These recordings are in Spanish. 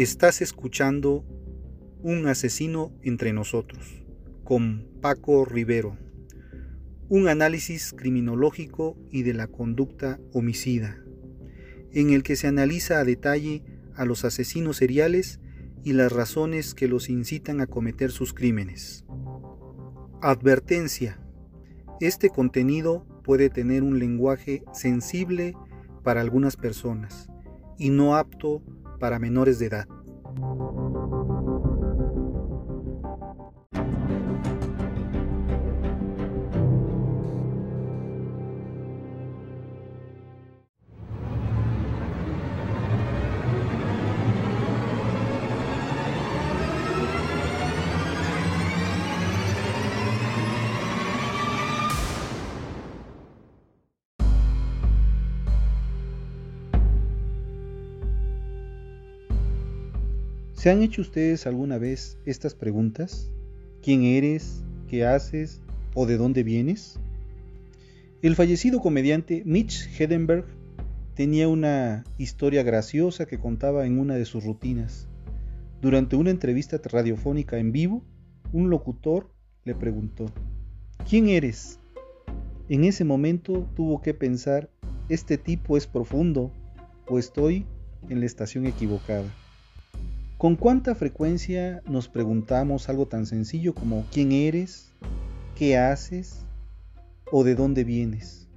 Estás escuchando Un asesino entre nosotros con Paco Rivero. Un análisis criminológico y de la conducta homicida, en el que se analiza a detalle a los asesinos seriales y las razones que los incitan a cometer sus crímenes. Advertencia. Este contenido puede tener un lenguaje sensible para algunas personas y no apto para menores de edad. ¿Se han hecho ustedes alguna vez estas preguntas? ¿Quién eres? ¿Qué haces? ¿O de dónde vienes? El fallecido comediante Mitch Hedenberg tenía una historia graciosa que contaba en una de sus rutinas. Durante una entrevista radiofónica en vivo, un locutor le preguntó, ¿quién eres? En ese momento tuvo que pensar, este tipo es profundo o estoy en la estación equivocada. ¿Con cuánta frecuencia nos preguntamos algo tan sencillo como quién eres, qué haces o de dónde vienes?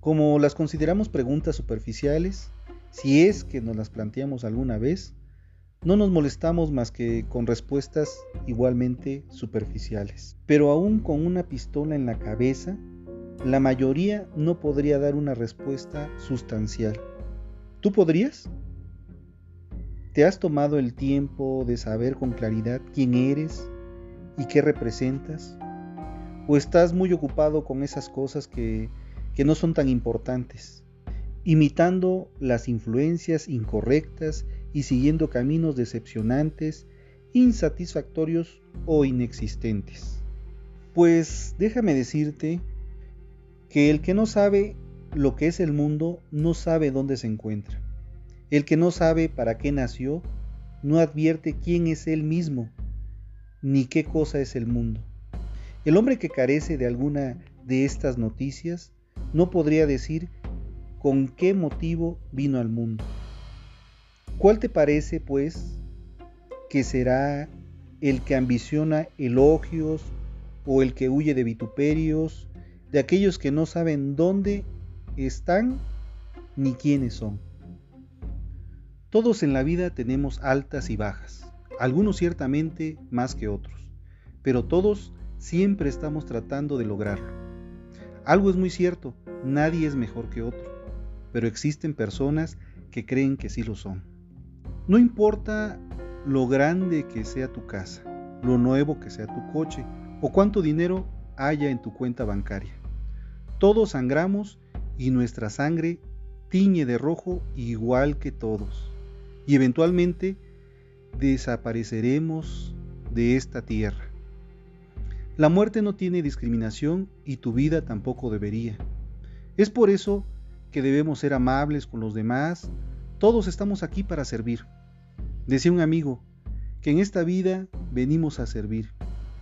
Como las consideramos preguntas superficiales, si es que nos las planteamos alguna vez, no nos molestamos más que con respuestas igualmente superficiales. Pero aún con una pistola en la cabeza, la mayoría no podría dar una respuesta sustancial. ¿Tú podrías? ¿Te has tomado el tiempo de saber con claridad quién eres y qué representas? ¿O estás muy ocupado con esas cosas que, que no son tan importantes, imitando las influencias incorrectas y siguiendo caminos decepcionantes, insatisfactorios o inexistentes? Pues déjame decirte que el que no sabe lo que es el mundo no sabe dónde se encuentra. El que no sabe para qué nació, no advierte quién es él mismo, ni qué cosa es el mundo. El hombre que carece de alguna de estas noticias no podría decir con qué motivo vino al mundo. ¿Cuál te parece, pues, que será el que ambiciona elogios o el que huye de vituperios, de aquellos que no saben dónde están ni quiénes son? Todos en la vida tenemos altas y bajas, algunos ciertamente más que otros, pero todos siempre estamos tratando de lograrlo. Algo es muy cierto, nadie es mejor que otro, pero existen personas que creen que sí lo son. No importa lo grande que sea tu casa, lo nuevo que sea tu coche o cuánto dinero haya en tu cuenta bancaria. Todos sangramos y nuestra sangre tiñe de rojo igual que todos y eventualmente desapareceremos de esta tierra. La muerte no tiene discriminación y tu vida tampoco debería. Es por eso que debemos ser amables con los demás. Todos estamos aquí para servir. Decía un amigo que en esta vida venimos a servir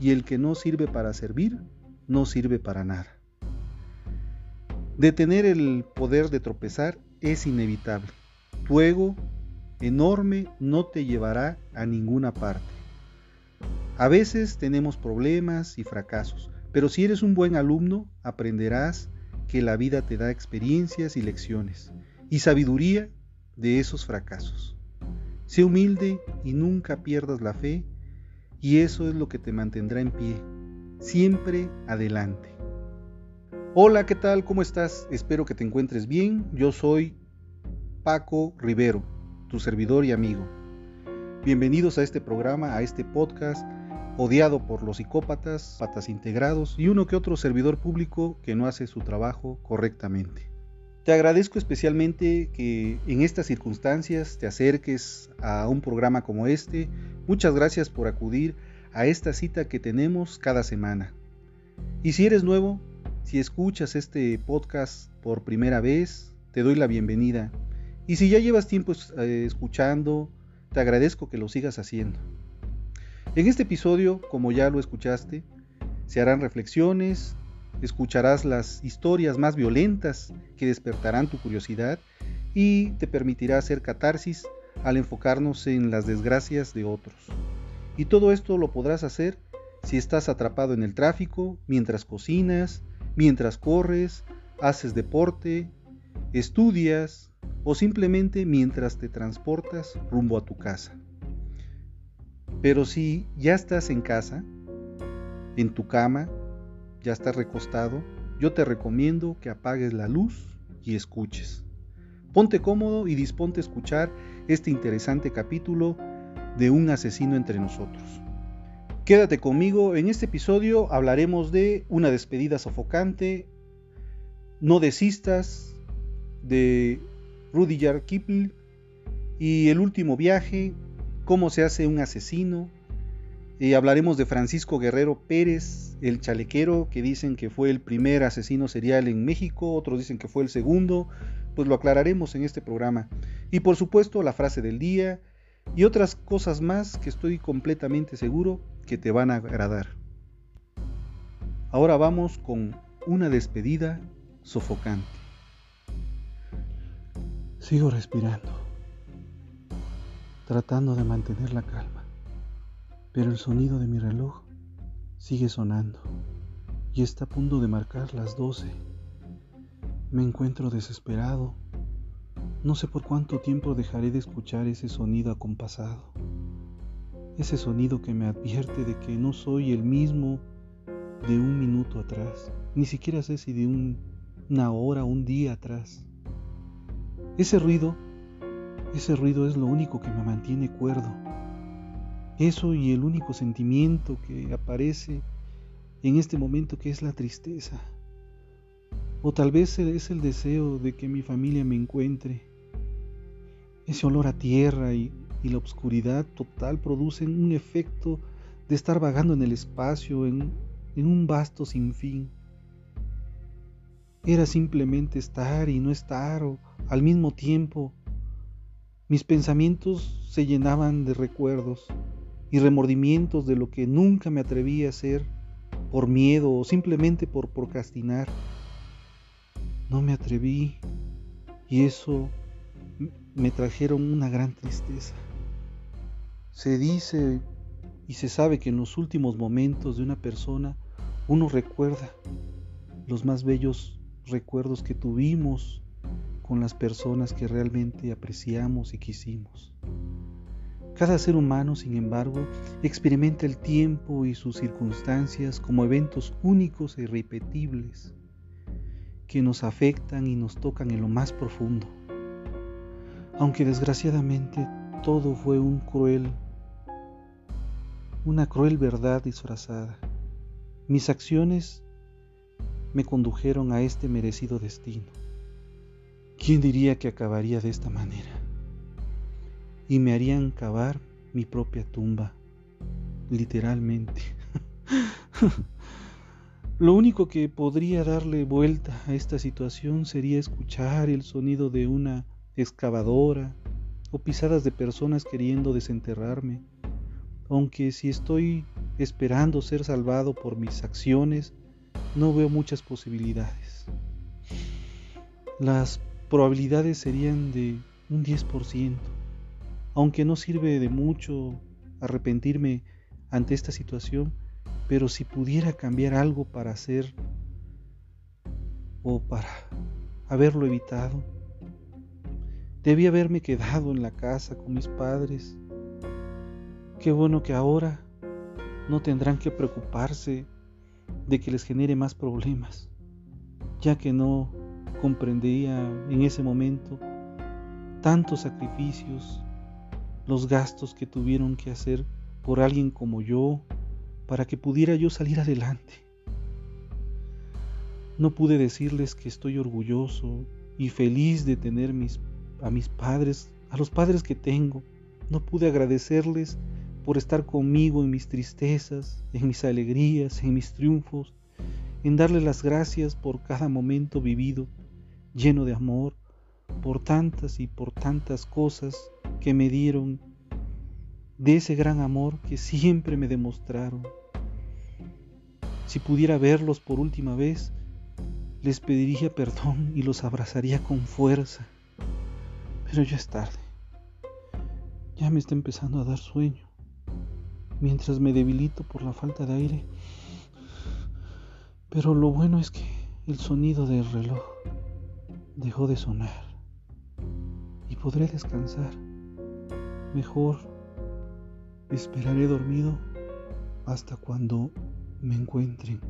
y el que no sirve para servir no sirve para nada. Detener el poder de tropezar es inevitable. Tu ego enorme no te llevará a ninguna parte. A veces tenemos problemas y fracasos, pero si eres un buen alumno, aprenderás que la vida te da experiencias y lecciones y sabiduría de esos fracasos. Sé humilde y nunca pierdas la fe y eso es lo que te mantendrá en pie. Siempre adelante. Hola, ¿qué tal? ¿Cómo estás? Espero que te encuentres bien. Yo soy Paco Rivero tu servidor y amigo. Bienvenidos a este programa, a este podcast, odiado por los psicópatas, patas integrados y uno que otro servidor público que no hace su trabajo correctamente. Te agradezco especialmente que en estas circunstancias te acerques a un programa como este. Muchas gracias por acudir a esta cita que tenemos cada semana. Y si eres nuevo, si escuchas este podcast por primera vez, te doy la bienvenida. Y si ya llevas tiempo eh, escuchando, te agradezco que lo sigas haciendo. En este episodio, como ya lo escuchaste, se harán reflexiones, escucharás las historias más violentas que despertarán tu curiosidad y te permitirá hacer catarsis al enfocarnos en las desgracias de otros. Y todo esto lo podrás hacer si estás atrapado en el tráfico, mientras cocinas, mientras corres, haces deporte, estudias o simplemente mientras te transportas rumbo a tu casa. Pero si ya estás en casa, en tu cama, ya estás recostado, yo te recomiendo que apagues la luz y escuches. Ponte cómodo y disponte a escuchar este interesante capítulo de Un asesino entre nosotros. Quédate conmigo, en este episodio hablaremos de una despedida sofocante, no desistas, de Rudyard Kipling y el último viaje, cómo se hace un asesino. Y hablaremos de Francisco Guerrero Pérez, el chalequero, que dicen que fue el primer asesino serial en México, otros dicen que fue el segundo, pues lo aclararemos en este programa. Y por supuesto la frase del día y otras cosas más que estoy completamente seguro que te van a agradar. Ahora vamos con una despedida sofocante. Sigo respirando tratando de mantener la calma, pero el sonido de mi reloj sigue sonando y está a punto de marcar las doce. Me encuentro desesperado. No sé por cuánto tiempo dejaré de escuchar ese sonido acompasado. Ese sonido que me advierte de que no soy el mismo de un minuto atrás. Ni siquiera sé si de una hora, un día atrás. Ese ruido ese ruido es lo único que me mantiene cuerdo. Eso y el único sentimiento que aparece en este momento que es la tristeza. O tal vez es el deseo de que mi familia me encuentre. Ese olor a tierra y, la oscuridad total producen un efecto de estar vagando en el espacio, en, en un vasto sinfín. Era simplemente estar y no estar, o al mismo tiempo mis pensamientos se llenaban de recuerdos y remordimientos de lo que nunca me atreví a hacer por miedo o simplemente por procrastinar. No me atreví y eso me trajeron una gran tristeza. Se dice y se sabe que en los últimos momentos de una persona uno recuerda los más bellos recuerdos que tuvimos con las personas que realmente apreciamos y quisimos. Cada ser humano, sin embargo, experimenta el tiempo y sus circunstancias como eventos únicos e irrepetibles que nos afectan y nos tocan en lo más profundo. Aunque desgraciadamente todo fue un cruel, una cruel verdad disfrazada. Mis acciones me condujeron a este merecido destino. ¿Quién diría que acabaría de esta manera? Y me harían cavar mi propia tumba, literalmente. Lo único que podría darle vuelta a esta situación sería escuchar el sonido de una excavadora o pisadas de personas queriendo desenterrarme, aunque si estoy esperando ser salvado por mis acciones, no veo muchas posibilidades. Las probabilidades serían de un 10%, aunque no sirve de mucho arrepentirme ante esta situación, pero si pudiera cambiar algo para hacer o para haberlo evitado, debí haberme quedado en la casa con mis padres. Qué bueno que ahora no tendrán que preocuparse de que les genere más problemas, ya que no comprendía en ese momento tantos sacrificios, los gastos que tuvieron que hacer por alguien como yo para que pudiera yo salir adelante. No pude decirles que estoy orgulloso y feliz de tener mis, a mis padres, a los padres que tengo. No pude agradecerles por estar conmigo en mis tristezas, en mis alegrías, en mis triunfos, en darles las gracias por cada momento vivido lleno de amor por tantas y por tantas cosas que me dieron de ese gran amor que siempre me demostraron. Si pudiera verlos por última vez, les pediría perdón y los abrazaría con fuerza. Pero ya es tarde. Ya me está empezando a dar sueño. Mientras me debilito por la falta de aire. Pero lo bueno es que el sonido del reloj dejó de sonar. Y podré descansar. Mejor esperaré dormido hasta cuando me encuentren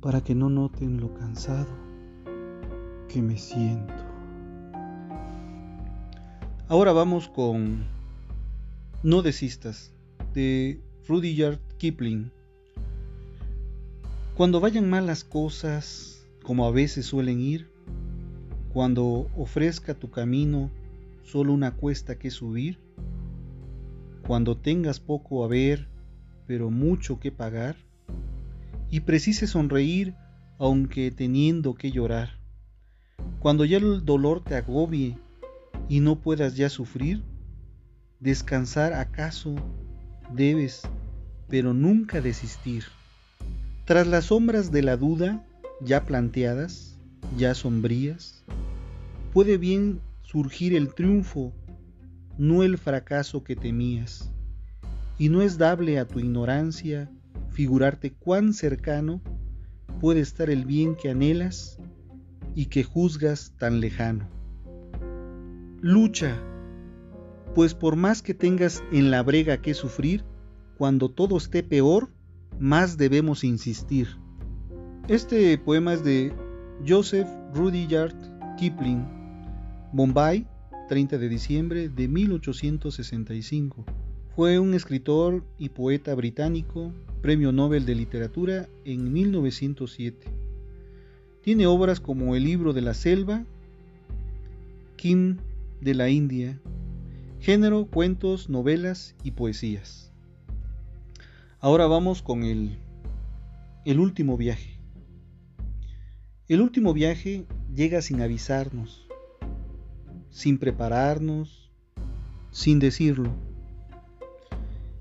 para que no noten lo cansado que me siento. Ahora vamos con No desistas de Rudyard Kipling. Cuando vayan mal las cosas, como a veces suelen ir, cuando ofrezca tu camino solo una cuesta que subir, cuando tengas poco a ver, pero mucho que pagar, y precise sonreír aunque teniendo que llorar. Cuando ya el dolor te agobie y no puedas ya sufrir, descansar acaso debes, pero nunca desistir. Tras las sombras de la duda ya planteadas, ya sombrías, puede bien surgir el triunfo, no el fracaso que temías, y no es dable a tu ignorancia figurarte cuán cercano puede estar el bien que anhelas y que juzgas tan lejano. Lucha, pues por más que tengas en la brega que sufrir, cuando todo esté peor, más debemos insistir. Este poema es de Joseph Rudyard Kipling, Bombay, 30 de diciembre de 1865. Fue un escritor y poeta británico, Premio Nobel de Literatura en 1907. Tiene obras como El libro de la selva, Kim de la India, género, cuentos, novelas y poesías. Ahora vamos con el, el último viaje. El último viaje llega sin avisarnos, sin prepararnos, sin decirlo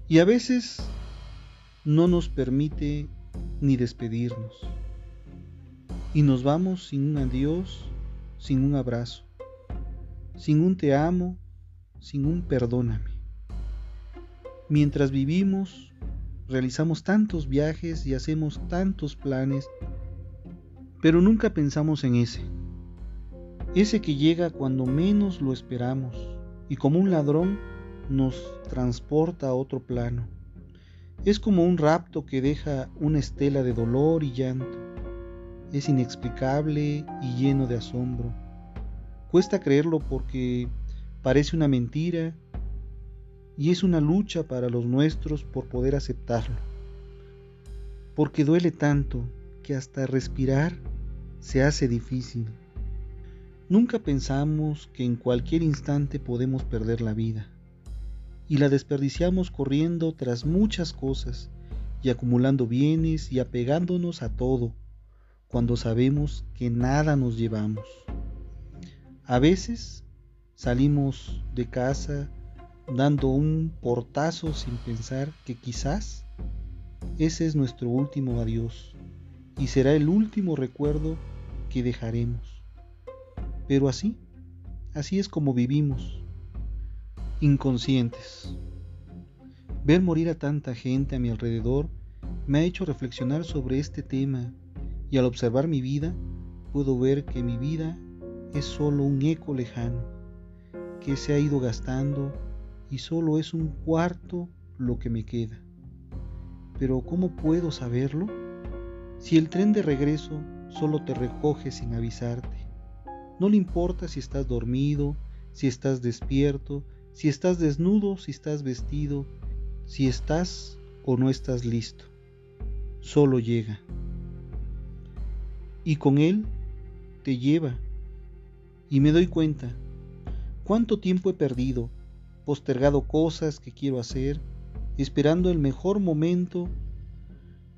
y a veces no nos permite ni despedirnos. Y nos vamos sin un adiós, sin un abrazo, sin un te amo, sin un perdóname. Mientras vivimos, realizamos tantos viajes y hacemos tantos planes, pero nunca pensamos en ese. Ese que llega cuando menos lo esperamos y como un ladrón nos transporta a otro plano. Es como un rapto que deja una estela de dolor y llanto. Es inexplicable y lleno de asombro. Cuesta creerlo porque parece una mentira y es una lucha para los nuestros por poder aceptarlo. Porque duele tanto que hasta respirar se hace difícil. Nunca pensamos que en cualquier instante podemos perder la vida y la desperdiciamos corriendo tras muchas cosas y acumulando bienes y apegándonos a todo, cuando sabemos que nada nos llevamos. A veces salimos de casa dando un portazo sin pensar que quizás ese es nuestro último adiós y será el último recuerdo que dejaremos. Pero así, así es como vivimos inconscientes. Ver morir a tanta gente a mi alrededor me ha hecho reflexionar sobre este tema y al observar mi vida puedo ver que mi vida es solo un eco lejano que se ha ido gastando y solo es un cuarto lo que me queda. Pero ¿cómo puedo saberlo? Si el tren de regreso solo te recoge sin avisarte. No le importa si estás dormido, si estás despierto, si estás desnudo, si estás vestido, si estás o no estás listo. Solo llega. Y con él te lleva. Y me doy cuenta cuánto tiempo he perdido, postergado cosas que quiero hacer, esperando el mejor momento.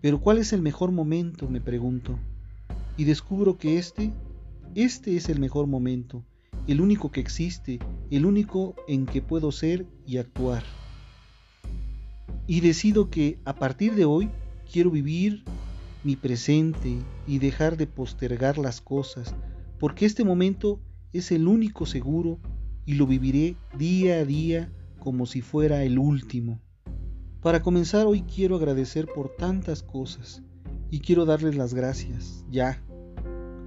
Pero ¿cuál es el mejor momento? me pregunto. Y descubro que este, este es el mejor momento el único que existe, el único en que puedo ser y actuar. Y decido que a partir de hoy quiero vivir mi presente y dejar de postergar las cosas, porque este momento es el único seguro y lo viviré día a día como si fuera el último. Para comenzar hoy quiero agradecer por tantas cosas y quiero darles las gracias, ya,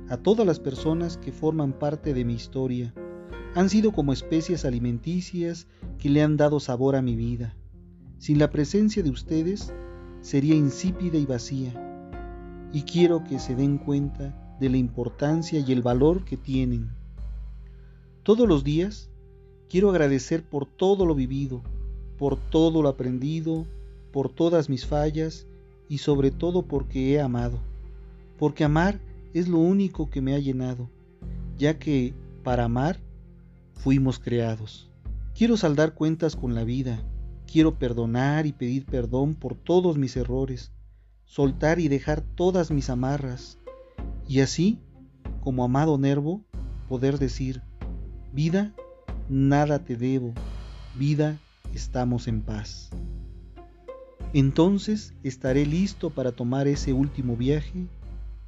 a todas las personas que forman parte de mi historia. Han sido como especies alimenticias que le han dado sabor a mi vida. Sin la presencia de ustedes, sería insípida y vacía. Y quiero que se den cuenta de la importancia y el valor que tienen. Todos los días quiero agradecer por todo lo vivido, por todo lo aprendido, por todas mis fallas y sobre todo porque he amado. Porque amar es lo único que me ha llenado, ya que para amar fuimos creados. Quiero saldar cuentas con la vida, quiero perdonar y pedir perdón por todos mis errores, soltar y dejar todas mis amarras, y así, como amado Nervo, poder decir, vida, nada te debo, vida, estamos en paz. Entonces estaré listo para tomar ese último viaje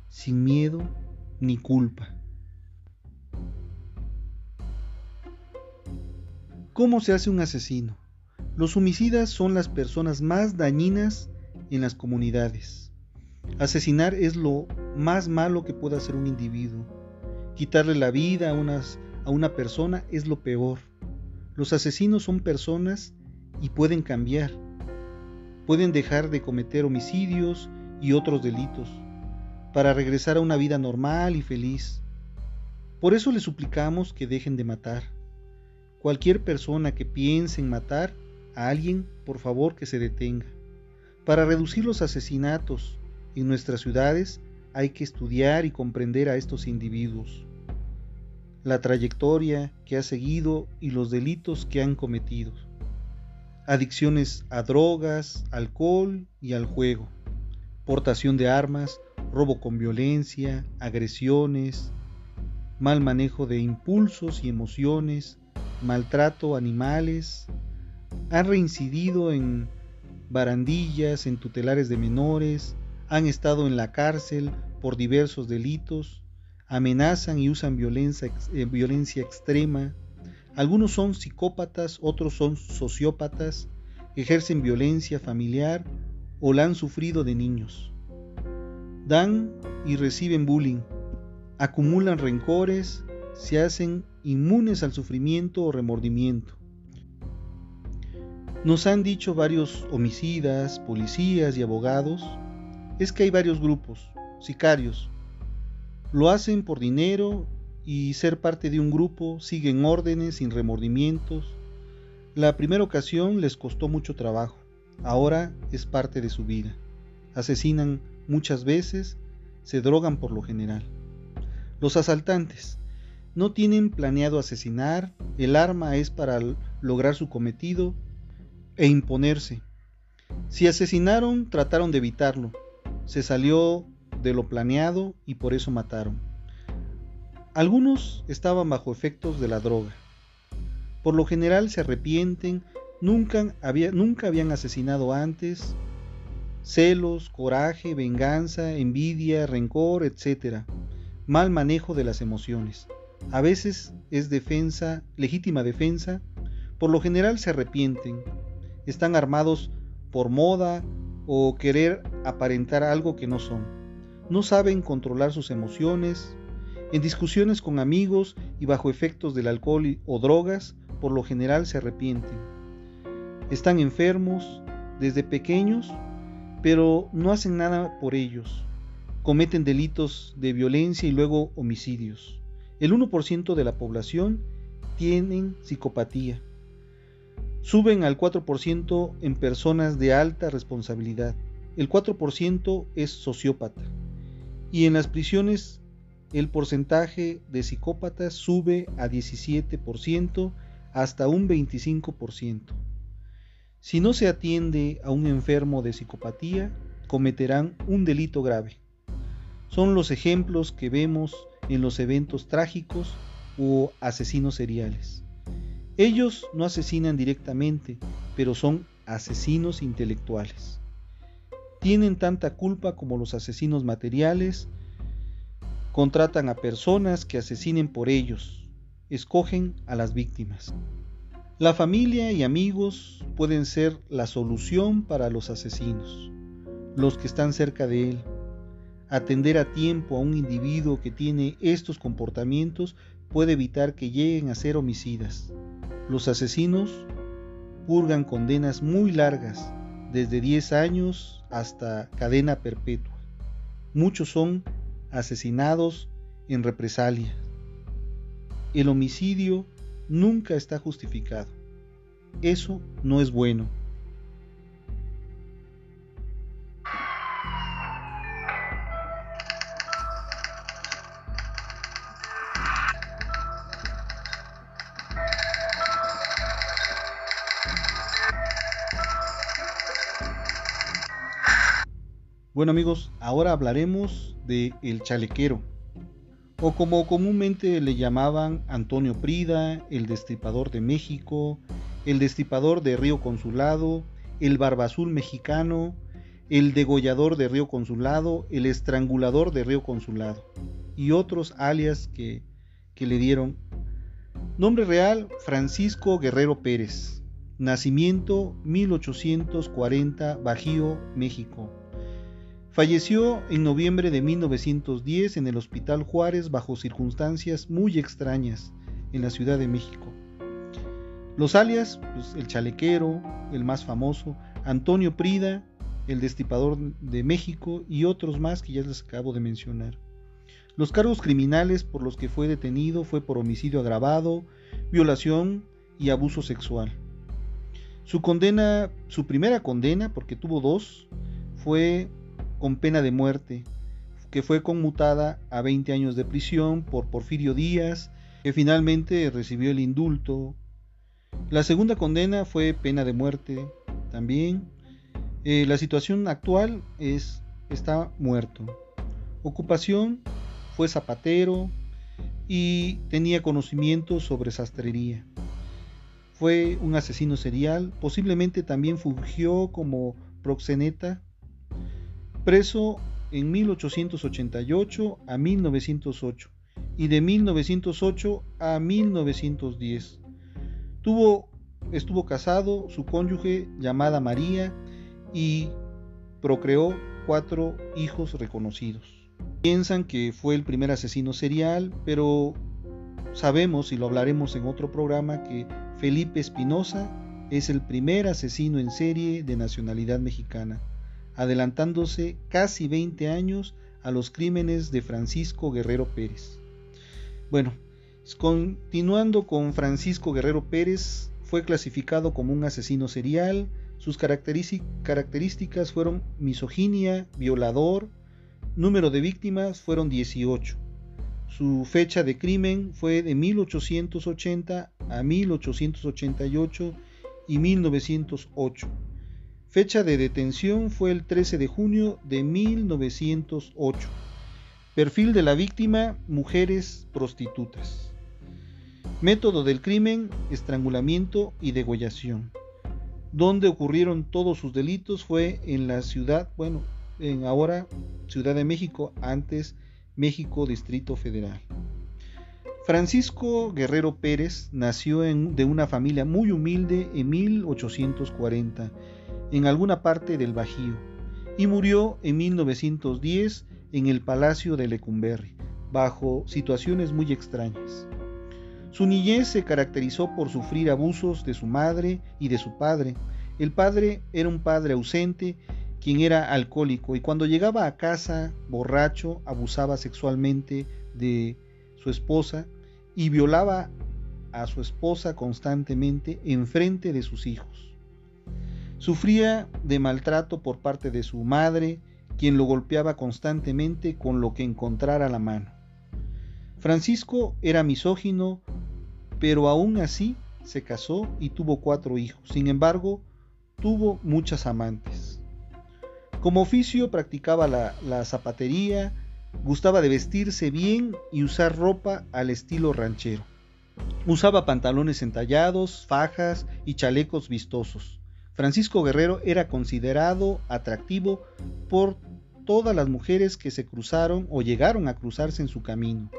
sin miedo ni culpa. ¿Cómo se hace un asesino? Los homicidas son las personas más dañinas en las comunidades. Asesinar es lo más malo que puede hacer un individuo. Quitarle la vida a, unas, a una persona es lo peor. Los asesinos son personas y pueden cambiar. Pueden dejar de cometer homicidios y otros delitos para regresar a una vida normal y feliz. Por eso les suplicamos que dejen de matar. Cualquier persona que piense en matar a alguien, por favor que se detenga. Para reducir los asesinatos en nuestras ciudades hay que estudiar y comprender a estos individuos, la trayectoria que ha seguido y los delitos que han cometido, adicciones a drogas, alcohol y al juego, portación de armas, robo con violencia, agresiones, mal manejo de impulsos y emociones, maltrato a animales, han reincidido en barandillas, en tutelares de menores, han estado en la cárcel por diversos delitos, amenazan y usan violencia, eh, violencia extrema, algunos son psicópatas, otros son sociópatas, ejercen violencia familiar o la han sufrido de niños dan y reciben bullying, acumulan rencores, se hacen inmunes al sufrimiento o remordimiento. Nos han dicho varios homicidas, policías y abogados, es que hay varios grupos, sicarios. Lo hacen por dinero y ser parte de un grupo, siguen órdenes sin remordimientos. La primera ocasión les costó mucho trabajo, ahora es parte de su vida. Asesinan Muchas veces se drogan por lo general. Los asaltantes no tienen planeado asesinar, el arma es para lograr su cometido e imponerse. Si asesinaron, trataron de evitarlo. Se salió de lo planeado y por eso mataron. Algunos estaban bajo efectos de la droga. Por lo general se arrepienten, nunca, habían asesinado antes celos, coraje, venganza, envidia, rencor, etc. Mal manejo de las emociones. A veces es defensa, legítima defensa, por lo general se arrepienten, están armados por moda o querer aparentar algo que no son. No saben controlar sus emociones. En discusiones con amigos y bajo efectos del alcohol o drogas, por lo general se arrepienten. Están enfermos desde pequeños pero no hacen nada por ellos. Cometen delitos de violencia y luego homicidios. El 1% de la población tienen psicopatía. Suben al 4% en personas de alta responsabilidad. El 4% es sociópata. Y en las prisiones el porcentaje de psicópatas sube a 17% hasta un 25%. Si no se atiende a un enfermo de psicopatía, cometerán un delito grave. Son los ejemplos que vemos en los eventos trágicos o asesinos seriales. Ellos no asesinan directamente, pero son asesinos intelectuales. Tienen tanta culpa como los asesinos materiales, contratan a personas que asesinen por ellos, escogen a las víctimas. La familia y amigos pueden ser la solución para los asesinos, los que están cerca de él. Atender a tiempo a un individuo que tiene estos comportamientos puede evitar que lleguen a ser homicidas. Los asesinos purgan condenas muy largas, desde 10 años hasta cadena perpetua. Muchos son asesinados en represalia. El homicidio nunca está justificado. Eso no es bueno. Bueno amigos, ahora hablaremos de El Chalequero, o como comúnmente le llamaban Antonio Prida, el Destripador de México, el Destripador de Río Consulado, el Barbazul Mexicano, el Degollador de Río Consulado, el Estrangulador de Río Consulado, y otros alias que, que le dieron. Nombre real, Francisco Guerrero Pérez. Nacimiento 1840, Bajío, México Falleció en noviembre de 1910 en el Hospital Juárez bajo circunstancias muy extrañas en la Ciudad de México. Los alias, pues, el chalequero, el más famoso, Antonio Prida, el destipador de México y otros más que ya les acabo de mencionar. Los cargos criminales por los que fue detenido fue por homicidio agravado, violación y abuso sexual. Su condena, su primera condena, porque tuvo dos, fue con pena de muerte, que fue conmutada a 20 años de prisión por Porfirio Díaz, que finalmente recibió el indulto. La segunda condena fue pena de muerte también. Eh, la situación actual es está muerto. Ocupación fue zapatero y tenía conocimiento sobre sastrería. Fue un asesino serial, posiblemente también fungió como proxeneta preso en 1888 a 1908 y de 1908 a 1910. Tuvo, estuvo casado, su cónyuge llamada María y procreó cuatro hijos reconocidos. Piensan que fue el primer asesino serial, pero sabemos, y lo hablaremos en otro programa, que Felipe Espinosa es el primer asesino en serie de nacionalidad mexicana adelantándose casi 20 años a los crímenes de Francisco Guerrero Pérez. Bueno, continuando con Francisco Guerrero Pérez, fue clasificado como un asesino serial, sus características fueron misoginia, violador, número de víctimas fueron 18. Su fecha de crimen fue de 1880 a 1888 y 1908 Fecha de detención fue el 13 de junio de 1908. Perfil de la víctima, mujeres prostitutas. Método del crimen, estrangulamiento y degollación. Donde ocurrieron todos sus delitos fue en la ciudad, bueno, en ahora Ciudad de México, antes México Distrito Federal. Francisco Guerrero Pérez nació en, de una familia muy humilde en 1840 en alguna parte del Bajío y murió en 1910 en el Palacio de Lecumberri, bajo situaciones muy extrañas. Su niñez se caracterizó por sufrir abusos de su madre y de su padre. El padre era un padre ausente, quien era alcohólico, y cuando llegaba a casa borracho abusaba sexualmente de su esposa y violaba a su esposa constantemente en frente de sus hijos. Sufría de maltrato por parte de su madre, quien lo golpeaba constantemente con lo que encontrara a la mano. Francisco era misógino, pero aún así se casó y tuvo cuatro hijos. Sin embargo, tuvo muchas amantes. Como oficio practicaba la, la, zapatería, gustaba de vestirse bien y usar ropa al estilo ranchero. Usaba pantalones entallados, fajas y chalecos vistosos. Francisco Guerrero era considerado atractivo por todas las mujeres que se cruzaron o llegaron a cruzarse en su camino.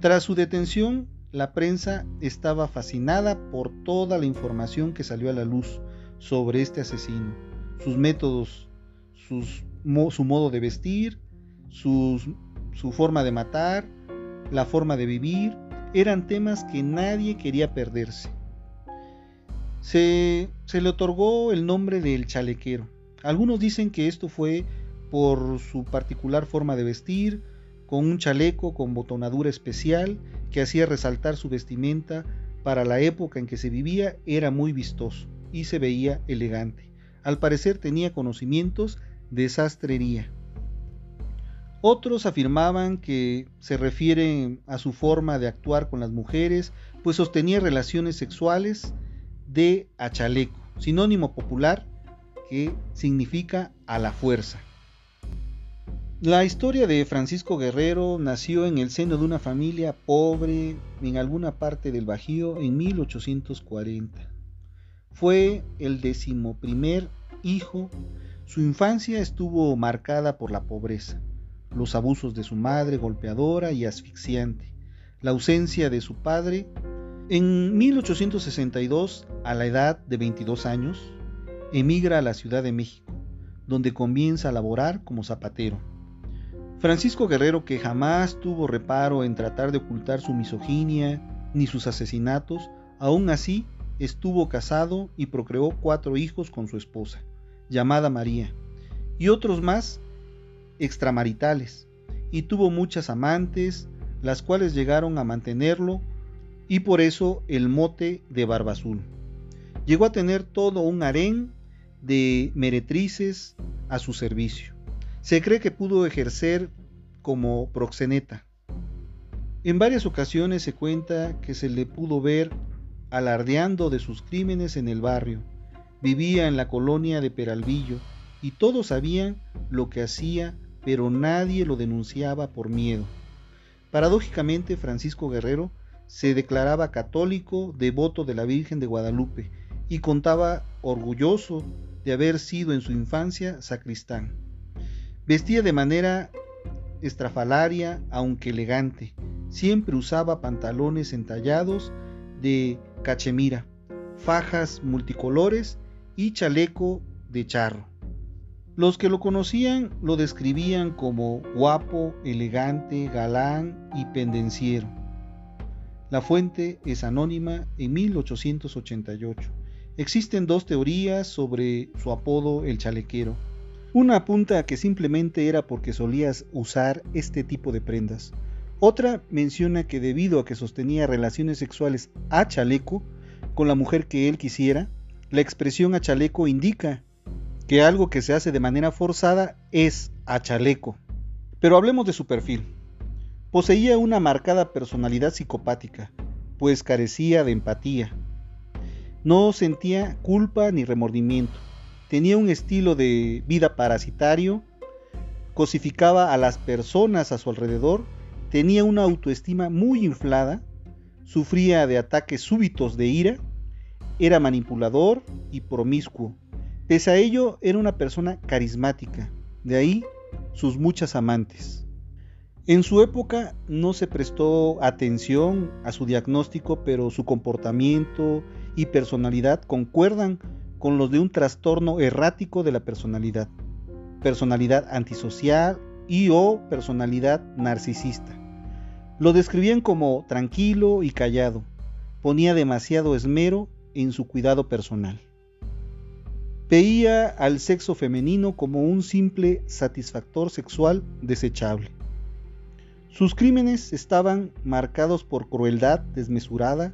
Tras su detención, la prensa estaba fascinada por toda la información que salió a la luz sobre este asesino, sus métodos, su modo de vestir, su forma de matar, la forma de vivir, eran temas que nadie quería perderse. Se, le otorgó el nombre del chalequero. Algunos dicen que esto fue por su particular forma de vestir, con un chaleco con botonadura especial que hacía resaltar su vestimenta para la época en que se vivía, era muy vistoso y se veía elegante. Al parecer tenía conocimientos de sastrería. Otros afirmaban que se refiere a su forma de actuar con las mujeres, pues sostenía relaciones sexuales de a chaleco, sinónimo popular que significa a la fuerza. La historia de Francisco Guerrero nació en el seno de una familia pobre en alguna parte del Bajío en 1840. Fue el decimoprimer hijo. Su infancia estuvo marcada por la pobreza, los abusos de su madre golpeadora y asfixiante, la ausencia de su padre. En 1862, a la edad de 22 años, emigra a la Ciudad de México, donde comienza a laborar como zapatero. Francisco Guerrero, que jamás tuvo reparo en tratar de ocultar su misoginia ni sus asesinatos, aún así estuvo casado y procreó cuatro hijos con su esposa, llamada María, y otros más extramaritales, y tuvo muchas amantes, las cuales llegaron a mantenerlo, y por eso el mote de Barba Azul. Llegó a tener todo un harén de meretrices a su servicio. Se cree que pudo ejercer como proxeneta. En varias ocasiones se cuenta que se le pudo ver alardeando de sus crímenes en el barrio. Vivía en la colonia de Peralvillo y todos sabían lo que hacía, pero nadie lo denunciaba por miedo. Paradójicamente, Francisco Guerrero se declaraba católico, devoto de la Virgen de Guadalupe, y contaba orgulloso de haber sido en su infancia sacristán. Vestía de manera estrafalaria, aunque elegante. Siempre usaba pantalones entallados de cachemira, fajas multicolores y chaleco de charro. Los que lo conocían lo describían como guapo, elegante, galán y pendenciero. La fuente es anónima en 1888. Existen dos teorías sobre su apodo el chalequero. Una apunta a que simplemente era porque solías usar este tipo de prendas. Otra menciona que debido a que sostenía relaciones sexuales a chaleco con la mujer que él quisiera, la expresión a chaleco indica que algo que se hace de manera forzada es a chaleco. Pero hablemos de su perfil. Poseía una marcada personalidad psicopática, pues carecía de empatía. No sentía culpa ni remordimiento tenía un estilo de vida parasitario, cosificaba a las personas a su alrededor, tenía una autoestima muy inflada, sufría de ataques súbitos de ira, era manipulador y promiscuo. Pese a ello, era una persona carismática, de ahí sus muchas amantes. En su época no se prestó atención a su diagnóstico, pero su comportamiento y personalidad concuerdan con los de un trastorno errático de la personalidad, personalidad antisocial y o personalidad narcisista. Lo describían como tranquilo y callado, ponía demasiado esmero en su cuidado personal. Veía al sexo femenino como un simple satisfactor sexual desechable. Sus crímenes estaban marcados por crueldad desmesurada,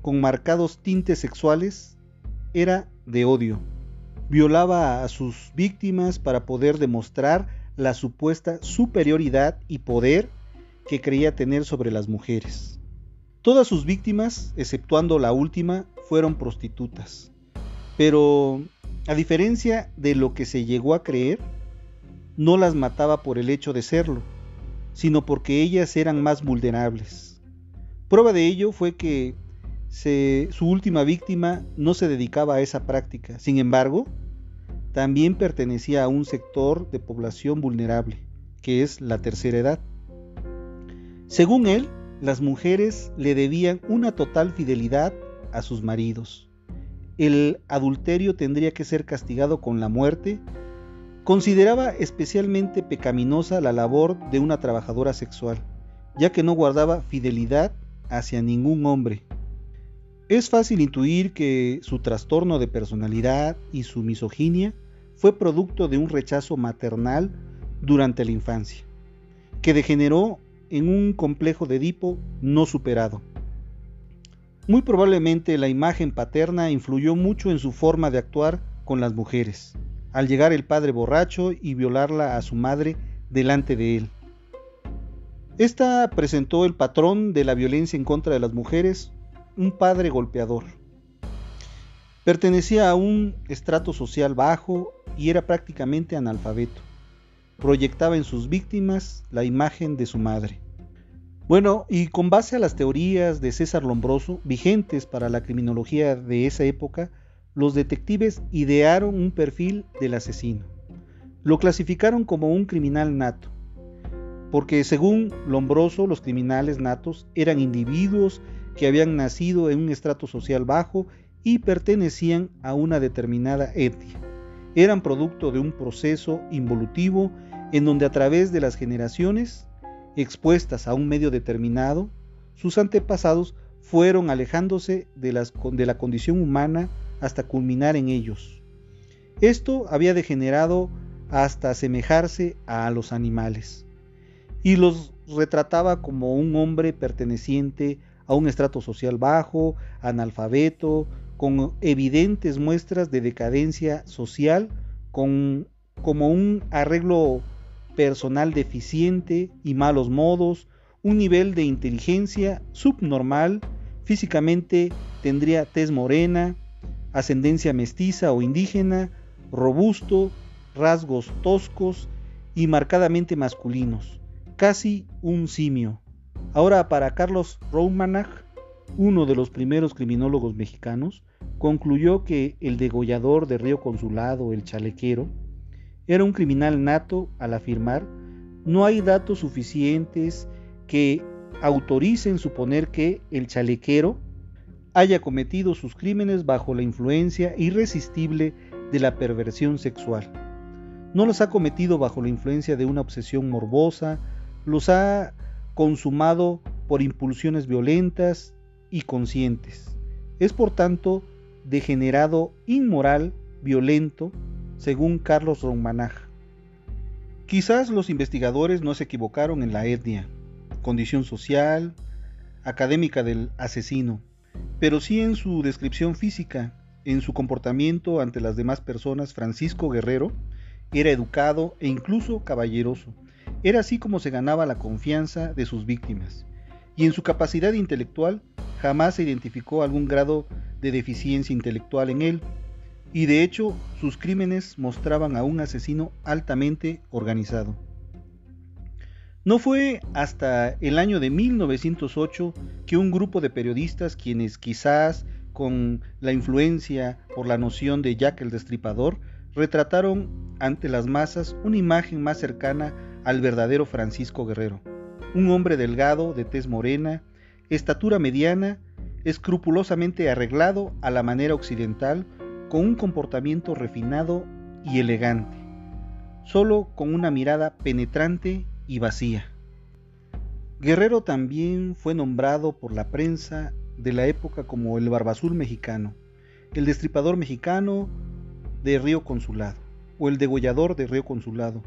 con marcados tintes sexuales, era de odio. Violaba a sus víctimas para poder demostrar la supuesta superioridad y poder que creía tener sobre las mujeres. Todas sus víctimas, exceptuando la última, fueron prostitutas. Pero, a diferencia de lo que se llegó a creer, no las mataba por el hecho de serlo, sino porque ellas eran más vulnerables. Prueba de ello fue que su última víctima no se dedicaba a esa práctica. Sin embargo, también pertenecía a un sector de población vulnerable, que es la tercera edad. Según él, las mujeres le debían una total fidelidad a sus maridos. El adulterio tendría que ser castigado con la muerte. Consideraba especialmente pecaminosa la labor de una trabajadora sexual, ya que no guardaba fidelidad hacia ningún hombre. Es fácil intuir que su trastorno de personalidad y su misoginia fue producto de un rechazo maternal durante la infancia, que degeneró en un complejo de Edipo no superado. Muy probablemente la imagen paterna influyó mucho en su forma de actuar con las mujeres, al llegar el padre borracho y violarla a su madre delante de él. Esta presentó el patrón de la violencia en contra de las mujeres, un padre golpeador. Pertenecía a un estrato social bajo y era prácticamente analfabeto proyectaba en sus víctimas la imagen de su madre. Bueno, y con base a las teorías de César Lombroso, vigentes para la criminología de esa época, los detectives idearon un perfil del asesino. Lo clasificaron como un criminal nato, porque según Lombroso los criminales natos eran individuos que habían nacido en un estrato social bajo y pertenecían a una determinada etnia. Eran producto de un proceso involutivo en donde a través de las generaciones, expuestas a un medio determinado, sus antepasados fueron alejándose de, de la condición humana hasta culminar en ellos. Esto había degenerado hasta asemejarse a los animales y los retrataba como un hombre perteneciente a un estrato social bajo, analfabeto, con evidentes muestras de decadencia social, con, como un arreglo personal deficiente y malos modos, un nivel de inteligencia subnormal, físicamente tendría tez morena, ascendencia mestiza o indígena, robusto, rasgos toscos y marcadamente masculinos, casi un simio. Ahora para Carlos Romanach, uno de los primeros criminólogos mexicanos, concluyó que el degollador de Río Consulado, el chalequero, era un criminal nato al afirmar, no hay datos suficientes que autoricen suponer que el chalequero haya cometido sus crímenes bajo la influencia irresistible de la perversión sexual. No los ha cometido bajo la influencia de una obsesión morbosa, los ha consumado por impulsiones violentas y conscientes. Es por tanto degenerado, inmoral, violento, según Carlos Romanaj. Quizás los investigadores no se equivocaron en la etnia, condición social, académica del asesino, pero sí en su descripción física, en su comportamiento ante las demás personas, Francisco Guerrero era educado e incluso caballeroso. Era así como se ganaba la confianza de sus víctimas. Y en su capacidad intelectual jamás se identificó algún grado de deficiencia intelectual en él, y de hecho sus crímenes mostraban a un asesino altamente organizado. No fue hasta el año de 1908 que un grupo de periodistas quienes quizás con la influencia por la noción de Jack el Destripador retrataron ante las masas una imagen más cercana al verdadero Francisco Guerrero, un hombre delgado, de tez morena, estatura mediana, escrupulosamente arreglado a la manera occidental, con un comportamiento refinado y elegante, solo con una mirada penetrante y vacía. Guerrero también fue nombrado por la prensa de la época como el Barbazul mexicano, el destripador mexicano de Río Consulado o el degollador de Río Consulado.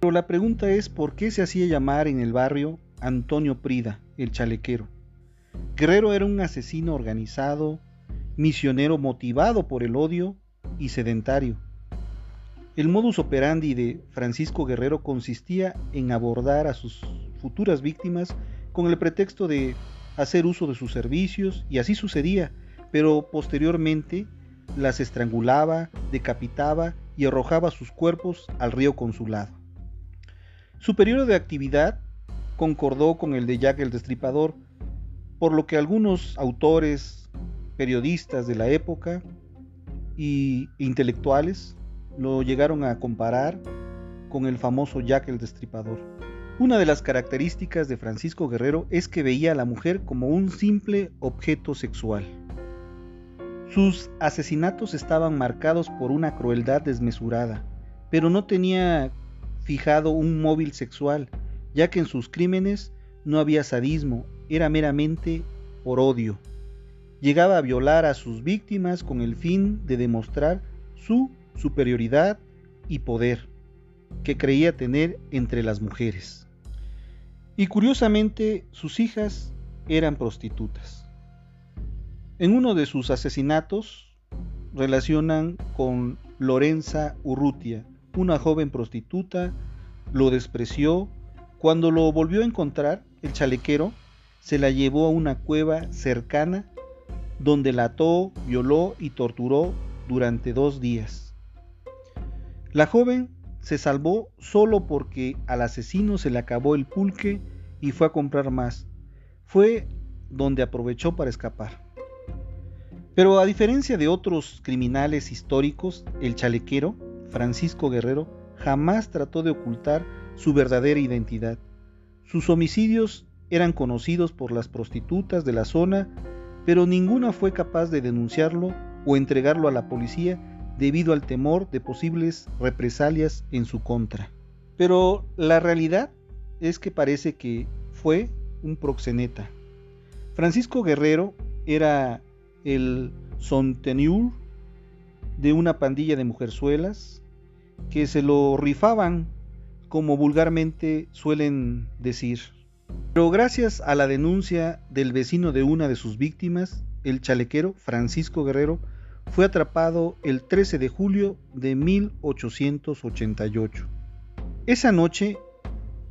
Pero la pregunta es por qué se hacía llamar en el barrio Antonio Prida, el chalequero. Guerrero era un asesino organizado, misionero motivado por el odio y sedentario. El modus operandi de Francisco Guerrero consistía en abordar a sus futuras víctimas con el pretexto de hacer uso de sus servicios y así sucedía, pero posteriormente las estrangulaba, decapitaba y arrojaba sus cuerpos al río Consulado. Su periodo de actividad concordó con el de Jack el Destripador, por lo que algunos autores, periodistas de la época y intelectuales lo llegaron a comparar con el famoso Jack el Destripador. Una de las características de Francisco Guerrero es que veía a la mujer como un simple objeto sexual. Sus asesinatos estaban marcados por una crueldad desmesurada, pero no tenía fijado un móvil sexual, ya que en sus crímenes no había sadismo, era meramente por odio. Llegaba a violar a sus víctimas con el fin de demostrar su superioridad y poder que creía tener entre las mujeres. Y curiosamente sus hijas eran prostitutas. En uno de sus asesinatos relacionan con Lorenza Urrutia, una joven prostituta, lo despreció, cuando lo volvió a encontrar, el chalequero se la llevó a una cueva cercana donde la ató, violó y torturó durante dos días. La joven se salvó solo porque al asesino se le acabó el pulque y fue a comprar más. Fue donde aprovechó para escapar. Pero a diferencia de otros criminales históricos, el chalequero, Francisco Guerrero, jamás trató de ocultar su verdadera identidad. Sus homicidios eran conocidos por las prostitutas de la zona, pero ninguna fue capaz de denunciarlo o entregarlo a la policía debido al temor de posibles represalias en su contra. Pero la realidad es que parece que fue un proxeneta. Francisco Guerrero era el sonteniur de una pandilla de mujerzuelas que se lo rifaban, como vulgarmente suelen decir. Pero gracias a la denuncia del vecino de una de sus víctimas, el chalequero Francisco Guerrero fue atrapado el 13 de julio de 1888. Esa noche,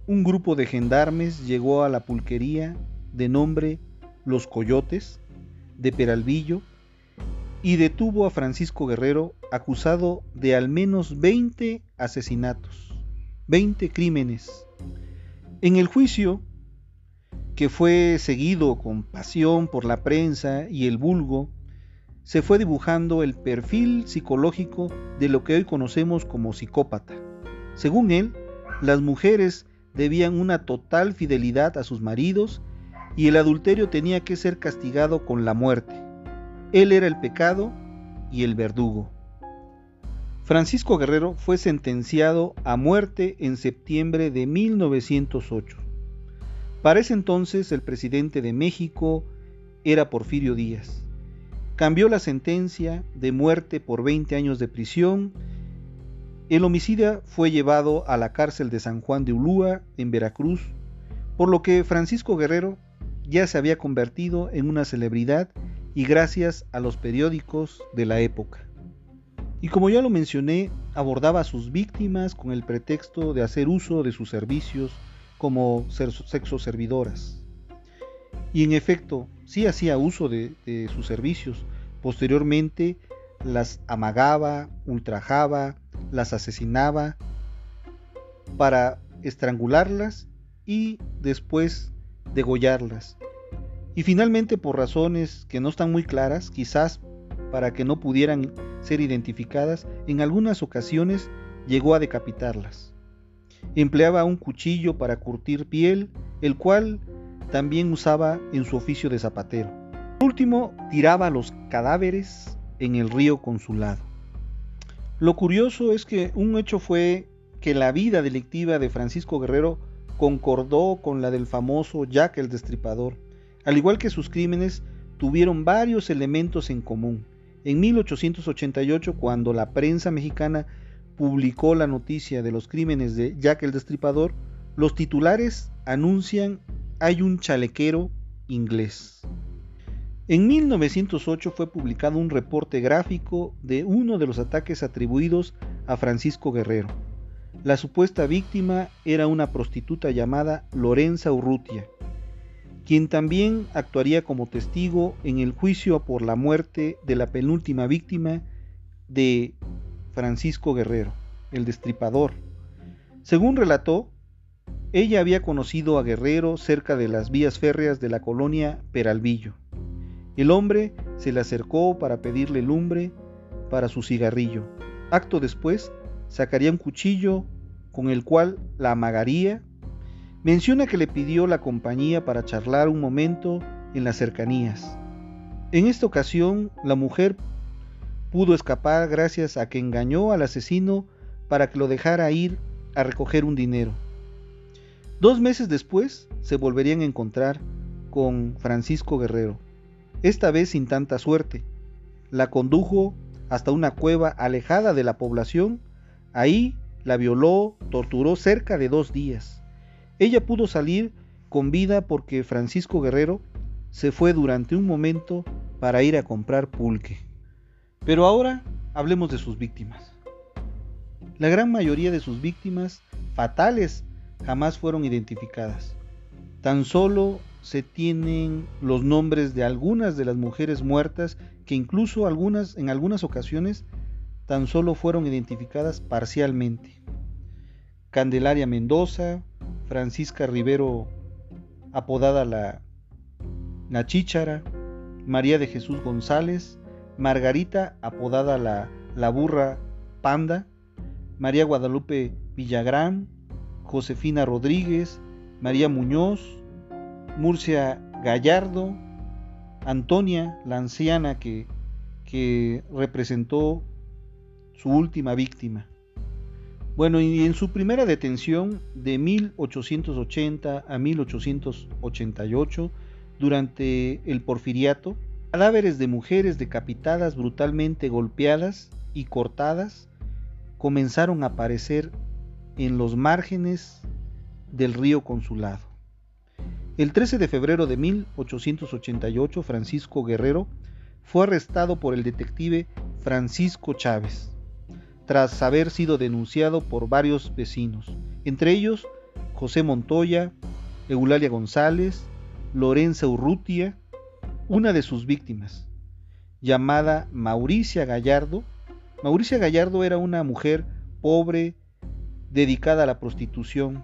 un grupo de gendarmes llegó a la pulquería de nombre Los Coyotes de Peralvillo y detuvo a Francisco Guerrero acusado de al menos 20 asesinatos, 20 crímenes. En el juicio, que fue seguido con pasión por la prensa y el vulgo, se fue dibujando el perfil psicológico de lo que hoy conocemos como psicópata. Según él, las mujeres debían una total fidelidad a sus maridos y el adulterio tenía que ser castigado con la muerte. Él era el pecado y el verdugo. Francisco Guerrero fue sentenciado a muerte en septiembre de 1908. Para ese entonces el presidente de México era Porfirio Díaz cambió la sentencia de muerte por 20 años de prisión. El homicida fue llevado a la cárcel de San Juan de Ulúa, en Veracruz, por lo que Francisco Guerrero ya se había convertido en una celebridad y gracias a los periódicos de la época. Y como ya lo mencioné, abordaba a sus víctimas con el pretexto de hacer uso de sus servicios como sexo servidoras. Y en efecto, sí hacía uso de, sus servicios. Posteriormente las amagaba, ultrajaba, las asesinaba para estrangularlas y después degollarlas. Y finalmente por razones que no están muy claras, quizás para que no pudieran ser identificadas, en algunas ocasiones llegó a decapitarlas. Empleaba un cuchillo para curtir piel, el cual también usaba en su oficio de zapatero. Por último, tiraba los cadáveres en el río Consulado. Lo curioso es que un hecho fue que la vida delictiva de Francisco Guerrero concordó con la del famoso Jack el Destripador. Al igual que sus crímenes, tuvieron varios elementos en común. En 1888, cuando la prensa mexicana publicó la noticia de los crímenes de Jack el Destripador, los titulares anuncian hay un chalequero inglés. En 1908 fue publicado un reporte gráfico de uno de los ataques atribuidos a Francisco Guerrero. La supuesta víctima era una prostituta llamada Lorenza Urrutia, quien también actuaría como testigo en el juicio por la muerte de la penúltima víctima de Francisco Guerrero, el destripador. Según relató, Ella había conocido a Guerrero cerca de las vías férreas de la colonia Peralvillo. El hombre se le acercó para pedirle lumbre para su cigarrillo. Acto después, sacaría un cuchillo con el cual la amagaría. Menciona que le pidió la compañía para charlar un momento en las cercanías. En esta ocasión, la mujer pudo escapar gracias a que engañó al asesino para que lo dejara ir a recoger un dinero. Dos meses después se volverían a encontrar con Francisco Guerrero, esta vez sin tanta suerte. La condujo hasta una cueva alejada de la población, ahí la violó, torturó cerca de dos días. Ella pudo salir con vida porque Francisco Guerrero se fue durante un momento para ir a comprar pulque. Pero ahora hablemos de sus víctimas. La gran mayoría de sus víctimas fatales jamás fueron identificadas. Tan solo se tienen los nombres de algunas de las mujeres muertas que incluso algunas en algunas ocasiones tan solo fueron identificadas parcialmente. Candelaria Mendoza, Francisca Rivero apodada la, la Chíchara, María de Jesús González, Margarita apodada la, la Burra Panda, María Guadalupe Villagrán, Josefina Rodríguez, María Muñoz, Murcia Gallardo, Antonia, la anciana que, que representó su última víctima. Bueno, y en su primera detención de 1880 a 1888, durante el porfiriato, cadáveres de mujeres decapitadas, brutalmente golpeadas y cortadas, comenzaron a aparecer en los márgenes del río Consulado. El 13 de febrero de 1888, Francisco Guerrero fue arrestado por el detective Francisco Chávez, tras haber sido denunciado por varios vecinos, entre ellos José Montoya, Eulalia González, Lorenza Urrutia, una de sus víctimas, llamada Mauricia Gallardo. Mauricia Gallardo era una mujer pobre, dedicada a la prostitución.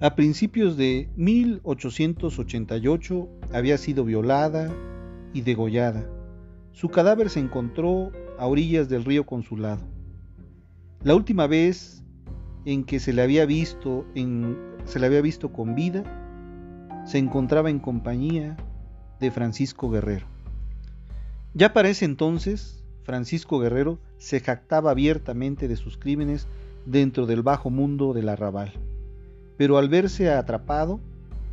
A principios de 1888 había sido violada y degollada. Su cadáver se encontró a orillas del río Consulado. La última vez en que se le había visto, se le había visto con vida, se encontraba en compañía de Francisco Guerrero. Ya para ese entonces, Francisco Guerrero se jactaba abiertamente de sus crímenes dentro del bajo mundo del arrabal. Pero al verse atrapado,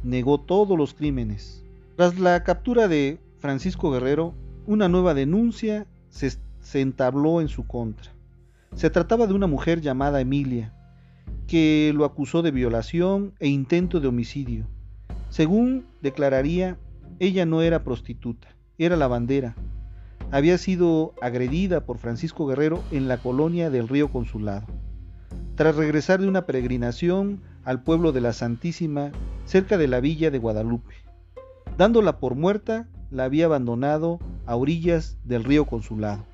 negó todos los crímenes. Tras la captura de Francisco Guerrero, una nueva denuncia se, entabló en su contra. Se trataba de una mujer llamada Emilia, que lo acusó de violación e intento de homicidio. Según declararía, ella no era prostituta, era lavandera. Había sido agredida por Francisco Guerrero en la colonia del Río Consulado tras regresar de una peregrinación al pueblo de la Santísima cerca de la villa de Guadalupe. Dándola por muerta, la había abandonado a orillas del río Consulado.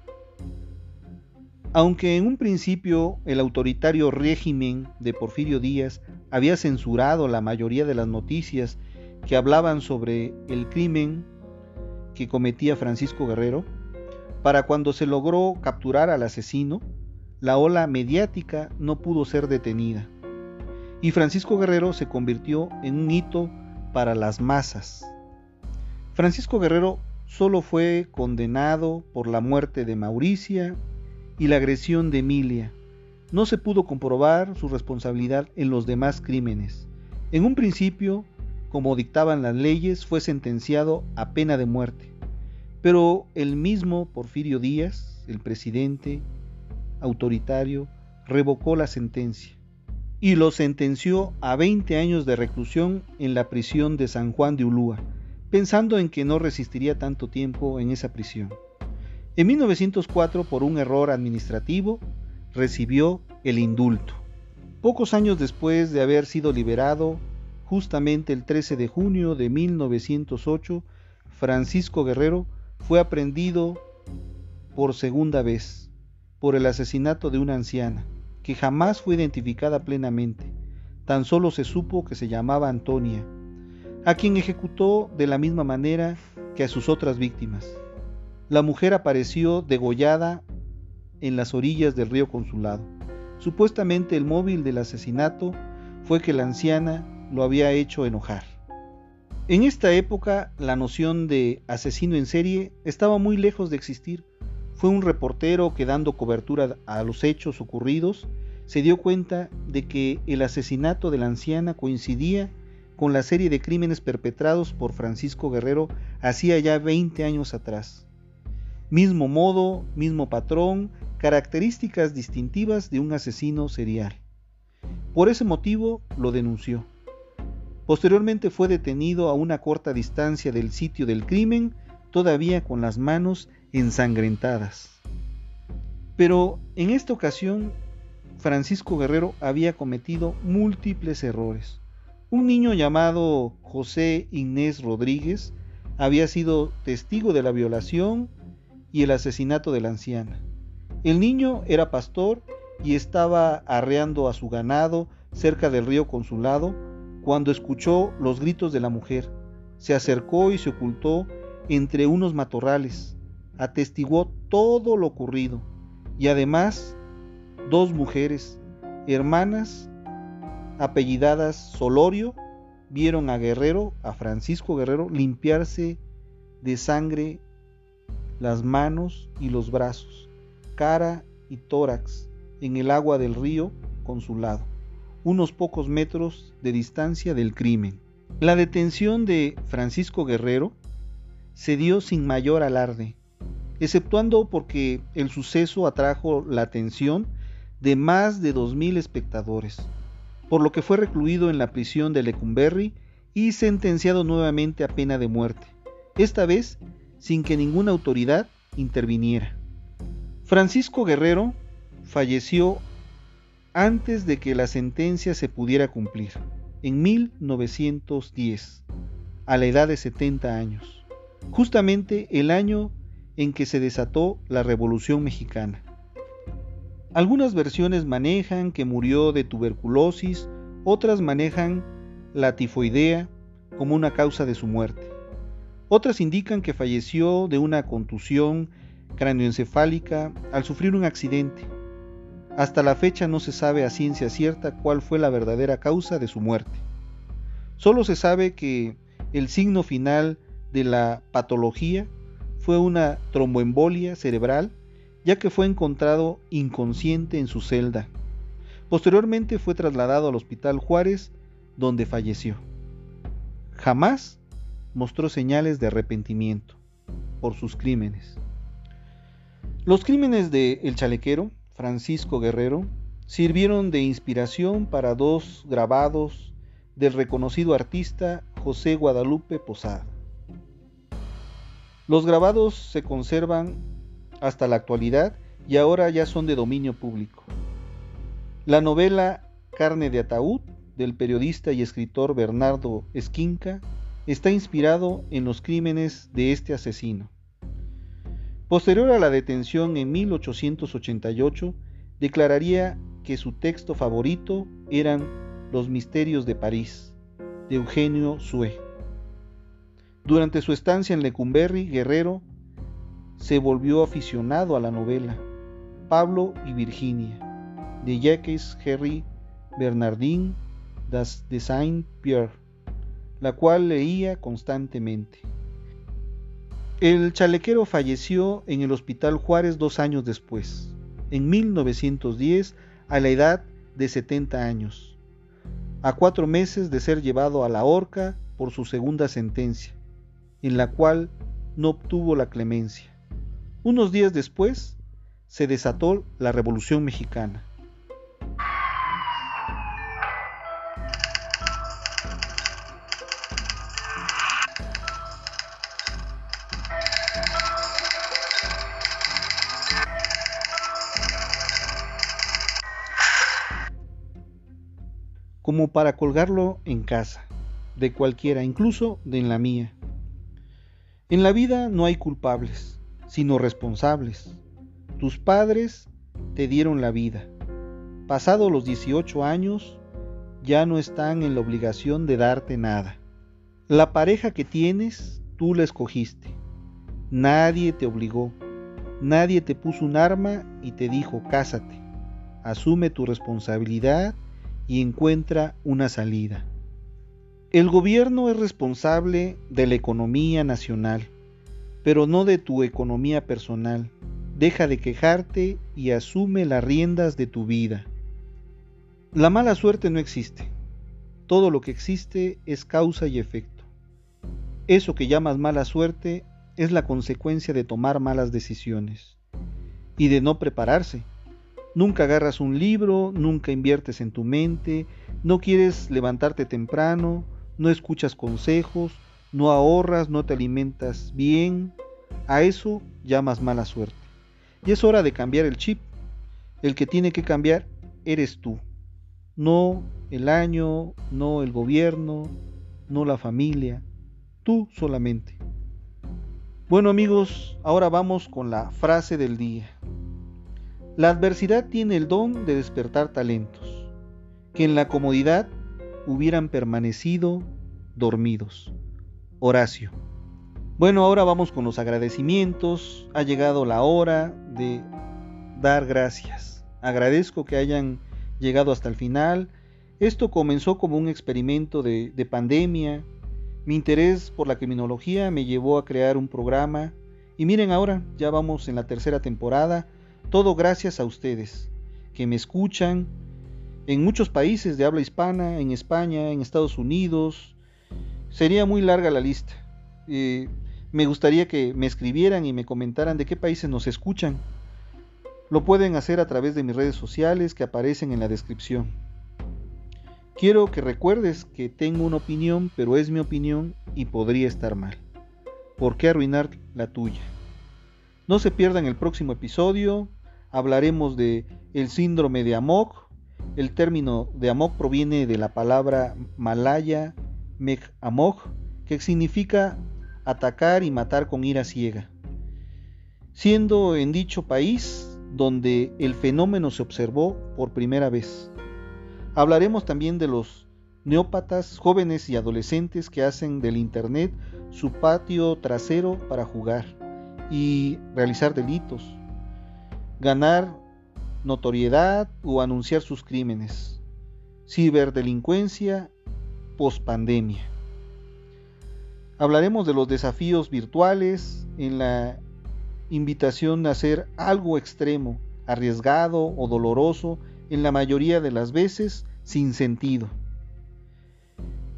Aunque en un principio el autoritario régimen de Porfirio Díaz había censurado la mayoría de las noticias que hablaban sobre el crimen que cometía Francisco Guerrero, para cuando se logró capturar al asesino, la ola mediática no pudo ser detenida y Francisco Guerrero se convirtió en un hito para las masas. Francisco Guerrero solo fue condenado por la muerte de Mauricia y la agresión de Emilia. No se pudo comprobar su responsabilidad en los demás crímenes. En un principio, como dictaban las leyes, fue sentenciado a pena de muerte. Pero el mismo Porfirio Díaz, el presidente, autoritario revocó la sentencia y lo sentenció a 20 años de reclusión en la prisión de San Juan de Ulúa, pensando en que no resistiría tanto tiempo en esa prisión. En 1904, por un error administrativo, recibió el indulto. Pocos años después de haber sido liberado, justamente el 13 de junio de 1908, Francisco Guerrero fue aprendido por segunda vez por el asesinato de una anciana, que jamás fue identificada plenamente. Tan solo se supo que se llamaba Antonia, a quien ejecutó de la misma manera que a sus otras víctimas. La mujer apareció degollada en las orillas del río Consulado. Supuestamente el móvil del asesinato fue que la anciana lo había hecho enojar. En esta época la noción de asesino en serie estaba muy lejos de existir. Fue un reportero que dando cobertura a los hechos ocurridos se dio cuenta de que el asesinato de la anciana coincidía con la serie de crímenes perpetrados por Francisco Guerrero hacía ya 20 años atrás. Mismo modo, mismo patrón, características distintivas de un asesino serial. Por ese motivo lo denunció. Posteriormente fue detenido a una corta distancia del sitio del crimen, todavía con las manos ensangrentadas. Pero en esta ocasión Francisco Guerrero había cometido múltiples errores. Un niño llamado José Inés Rodríguez había sido testigo de la violación y el asesinato de la anciana. El niño era pastor y estaba arreando a su ganado cerca del río Consulado cuando escuchó los gritos de la mujer. Se acercó y se ocultó entre unos matorrales. Atestiguó todo lo ocurrido y además dos mujeres, hermanas, apellidadas Solorio, vieron a Guerrero, a Francisco Guerrero, limpiarse de sangre las manos y los brazos, cara y tórax en el agua del río con su lado, unos pocos metros de distancia del crimen. La detención de Francisco Guerrero se dio sin mayor alarde, exceptuando porque el suceso atrajo la atención de más de 2.000 espectadores, por lo que fue recluido en la prisión de Lecumberri y sentenciado nuevamente a pena de muerte, esta vez sin que ninguna autoridad interviniera. Francisco Guerrero falleció antes de que la sentencia se pudiera cumplir, en 1910, a la edad de 70 años, justamente el año en que se desató la Revolución Mexicana. Algunas versiones manejan que murió de tuberculosis, otras manejan la tifoidea como una causa de su muerte. Otras indican que falleció de una contusión cráneoencefálica al sufrir un accidente. Hasta la fecha no se sabe a ciencia cierta cuál fue la verdadera causa de su muerte. Solo se sabe que el signo final de la patología fue una tromboembolia cerebral ya que fue encontrado inconsciente en su celda. Posteriormente fue trasladado al Hospital Juárez, donde falleció. Jamás mostró señales de arrepentimiento por sus crímenes. Los crímenes de El Chalequero, Francisco Guerrero, sirvieron de inspiración para dos grabados del reconocido artista José Guadalupe Posada. Los grabados se conservan hasta la actualidad y ahora ya son de dominio público. La novela Carne de Ataúd del periodista y escritor Bernardo Esquinca está inspirado en los crímenes de este asesino. Posterior a la detención en 1888, declararía que su texto favorito eran Los Misterios de París, de Eugenio Sue. Durante su estancia en Lecumberri, Guerrero se volvió aficionado a la novela Pablo y Virginia de Jacques Henry Bernardin de Saint-Pierre, la cual leía constantemente. El chalequero falleció en el Hospital Juárez dos años después, en 1910, a la edad de 70 años, a cuatro meses de ser llevado a la horca por su segunda sentencia, en la cual no obtuvo la clemencia. Unos días después se desató la Revolución Mexicana. como para colgarlo en casa, de cualquiera, incluso de en la mía. En la vida no hay culpables, sino responsables. Tus padres te dieron la vida. Pasado los 18 años, ya no están en la obligación de darte nada. La pareja que tienes, tú la escogiste. Nadie te obligó. Nadie te puso un arma y te dijo cásate. Asume tu responsabilidad y encuentra una salida. El gobierno es responsable de la economía nacional, pero no de tu economía personal. Deja de quejarte y asume las riendas de tu vida. La mala suerte no existe. Todo lo que existe es causa y efecto. Eso que llamas mala suerte es la consecuencia de tomar malas decisiones y de no prepararse. Nunca agarras un libro, nunca inviertes en tu mente, no quieres levantarte temprano, no escuchas consejos, no ahorras, no te alimentas bien. A eso llamas mala suerte. Y es hora de cambiar el chip. El que tiene que cambiar eres tú. No el año, no el gobierno, no la familia. Tú solamente. Bueno amigos, ahora vamos con la frase del día. La adversidad tiene el don de despertar talentos, que en la comodidad hubieran permanecido dormidos. Horacio. Bueno, ahora vamos con los agradecimientos. Ha llegado la hora de dar gracias. Agradezco que hayan llegado hasta el final. Esto comenzó como un experimento de, de pandemia, mi interés por la criminología me llevó a crear un programa y miren ahora, ya vamos en la tercera temporada, todo gracias a ustedes, que me escuchan en muchos países de habla hispana, en España, en Estados Unidos. Sería muy larga la lista. Eh, me gustaría que me escribieran y me comentaran de qué países nos escuchan. Lo pueden hacer a través de mis redes sociales que aparecen en la descripción. Quiero que recuerdes que tengo una opinión, pero es mi opinión y podría estar mal. ¿Por qué arruinar la tuya? No se pierdan el próximo episodio. Hablaremos de el síndrome de Amok. El término de Amok proviene de la palabra malaya Meg Amok, que significa atacar y matar con ira ciega. Siendo en dicho país donde el fenómeno se observó por primera vez. Hablaremos también de los neópatas, jóvenes y adolescentes que hacen del Internet su patio trasero para jugar y realizar delitos, ganar notoriedad o anunciar sus crímenes. Ciberdelincuencia pospandemia. Hablaremos de los desafíos virtuales en la invitación a hacer algo extremo, arriesgado o doloroso en la mayoría de las veces sin sentido.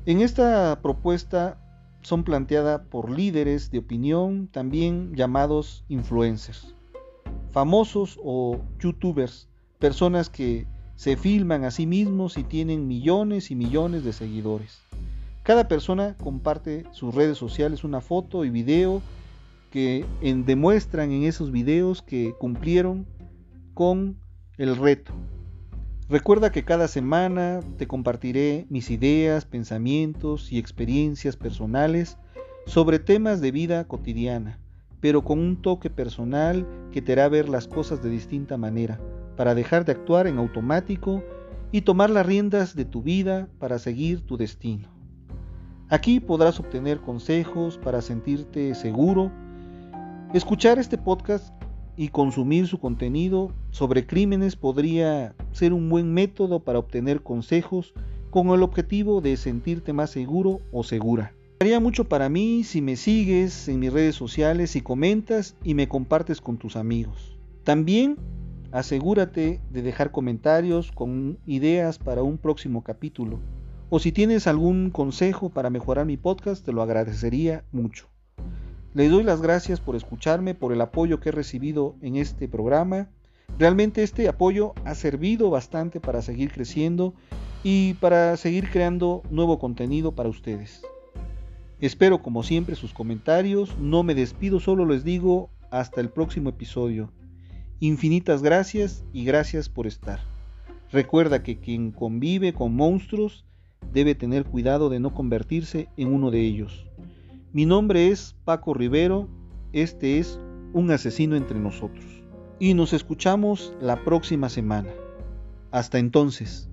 En esta propuesta son planteadas por líderes de opinión, también llamados influencers, famosos o youtubers, personas que se filman a sí mismos y tienen millones y millones de seguidores. Cada persona comparte sus redes sociales una foto y video que demuestran en esos videos que cumplieron con el reto, Recuerda que cada semana te compartiré mis ideas, pensamientos y experiencias personales sobre temas de vida cotidiana, pero con un toque personal que te hará ver las cosas de distinta manera, para dejar de actuar en automático y tomar las riendas de tu vida para seguir tu destino. Aquí podrás obtener consejos para sentirte seguro. Escuchar este podcast y consumir su contenido sobre crímenes podría ser un buen método para obtener consejos con el objetivo de sentirte más seguro o segura. Haría mucho para mí si me sigues en mis redes sociales y comentas y me compartes con tus amigos. También asegúrate de dejar comentarios con ideas para un próximo capítulo. O si tienes algún consejo para mejorar mi podcast, te lo agradecería mucho. Les doy las gracias por escucharme, por el apoyo que he recibido en este programa. Realmente este apoyo ha servido bastante para seguir creciendo y para seguir creando nuevo contenido para ustedes. Espero como siempre sus comentarios, no me despido, solo les digo hasta el próximo episodio. Infinitas gracias y gracias por estar. Recuerda que quien convive con monstruos debe tener cuidado de no convertirse en uno de ellos. Mi nombre es Paco Rivero, este es Un asesino entre nosotros. Y nos escuchamos la próxima semana. Hasta entonces.